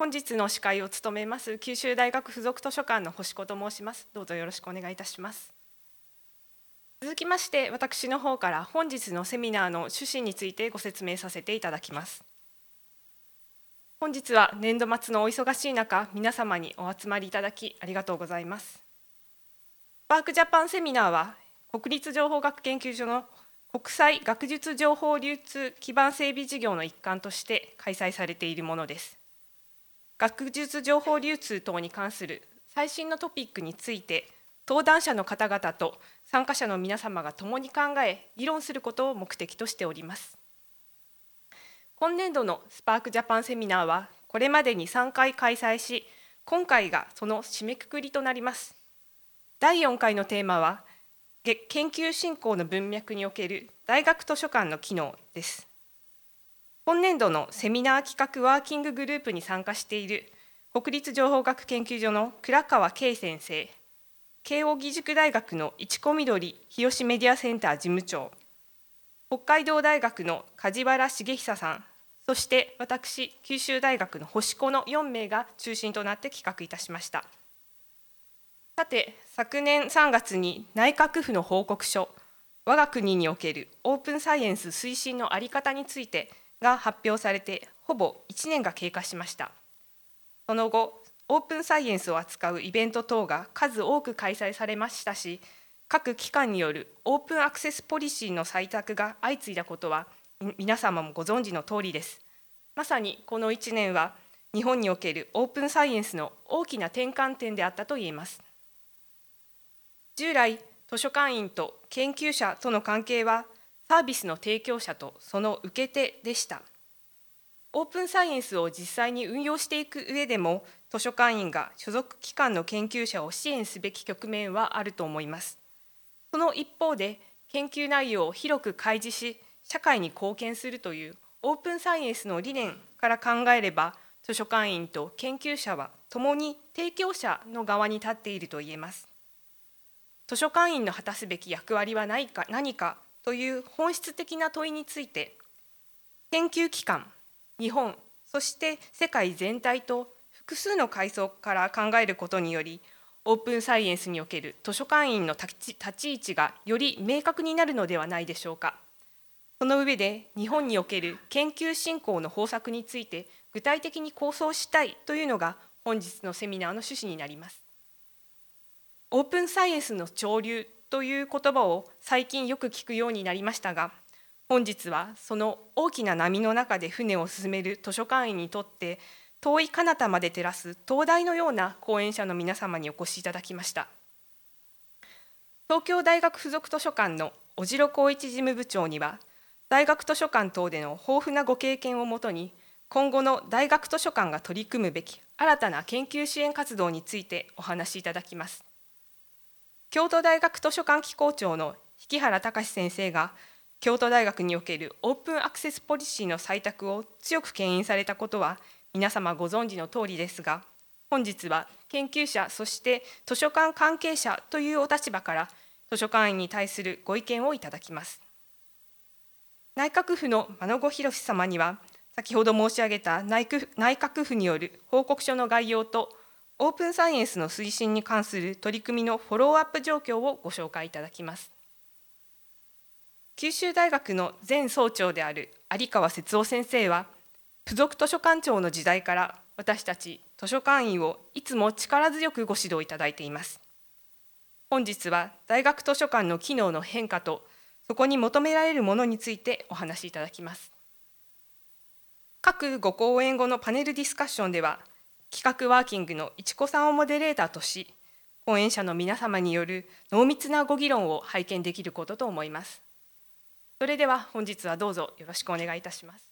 本日の司会を務めます九州大学附属図書館の星子と申します。どうぞよろしくお願いいたします。続きまして私の方から本日のセミナーの趣旨についてご説明させていただきます。本日は年度末のお忙しい中皆様にお集まりいただきありがとうございます。パークジャパンセミナーは国立情報学研究所の国際学術情報流通基盤整備事業の一環として開催されているものです。学術情報流通等に関する最新のトピックについて登壇者の方々と参加者の皆様が共に考え議論することを目的としております。今年度のスパークジャパンセミナーはこれまでに3回開催し今回がその締めくくりとなります。第4回のテーマは研究振興の文脈における大学図書館の機能です。今年度のセミナー企画ワーキンググループに参加している国立情報学研究所の倉川圭先生、慶應義塾大学の市子みどり日吉メディアセンター事務長、北海道大学の梶原茂久さん、そして私、九州大学の星子の4名が中心となって企画いたしました。さて昨年3月に内閣府の報告書我が国におけるオープンサイエンス推進の在り方についてが発表されてほぼ1年が経過しました。その後オープンサイエンスを扱うイベント等が数多く開催されましたし各機関によるオープンアクセスポリシーの採択が相次いだことは皆様もご存知の通りです。まさにこの1年は日本におけるオープンサイエンスの大きな転換点であったと言えます。従来図書館員と研究者との関係はサービスの提供者とその受け手でした。オープンサイエンスを実際に運用していく上でも図書館員が所属機関の研究者を支援すべき局面はあると思います。その一方で研究内容を広く開示し社会に貢献するというオープンサイエンスの理念から考えれば図書館員と研究者は共に提供者の側に立っていると言えます。図書館員の果たすべき役割は何か何かという本質的な問いについて研究機関日本そして世界全体と複数の階層から考えることによりオープンサイエンスにおける図書館員の立ち位置がより明確になるのではないでしょうか。その上で日本における研究振興の方策について具体的に構想したいというのが本日のセミナーの趣旨になります。オープンサイエンスの潮流という言葉を最近よく聞くようになりましたが本日はその大きな波の中で船を進める図書館員にとって遠い彼方まで照らす灯台のような講演者の皆様にお越しいただきました。東京大学附属図書館の小城光一事務部長には大学図書館等での豊富なご経験をもとに今後の大学図書館が取り組むべき新たな研究支援活動についてお話しいただきます。京都大学図書館機構長の引原隆先生が京都大学におけるオープンアクセスポリシーの採択を強く牽引されたことは皆様ご存知の通りですが本日は研究者そして図書館関係者というお立場から図書館員に対するご意見をいただきます。内閣府の真野博様には先ほど申し上げた内閣府による報告書の概要とオープンサイエンスの推進に関する取り組みのフォローアップ状況をご紹介いただきます。九州大学の前総長である有川節夫先生は、付属図書館長の時代から私たち図書館員をいつも力強くご指導いただいています。本日は大学図書館の機能の変化とそこに求められるものについてお話しいただきます。各ご講演後のパネルディスカッションでは企画ワーキングのいちこさんをモデレーターとし講演者の皆様による濃密なご議論を拝見できることと思います。それでは本日はどうぞよろしくお願いいたします。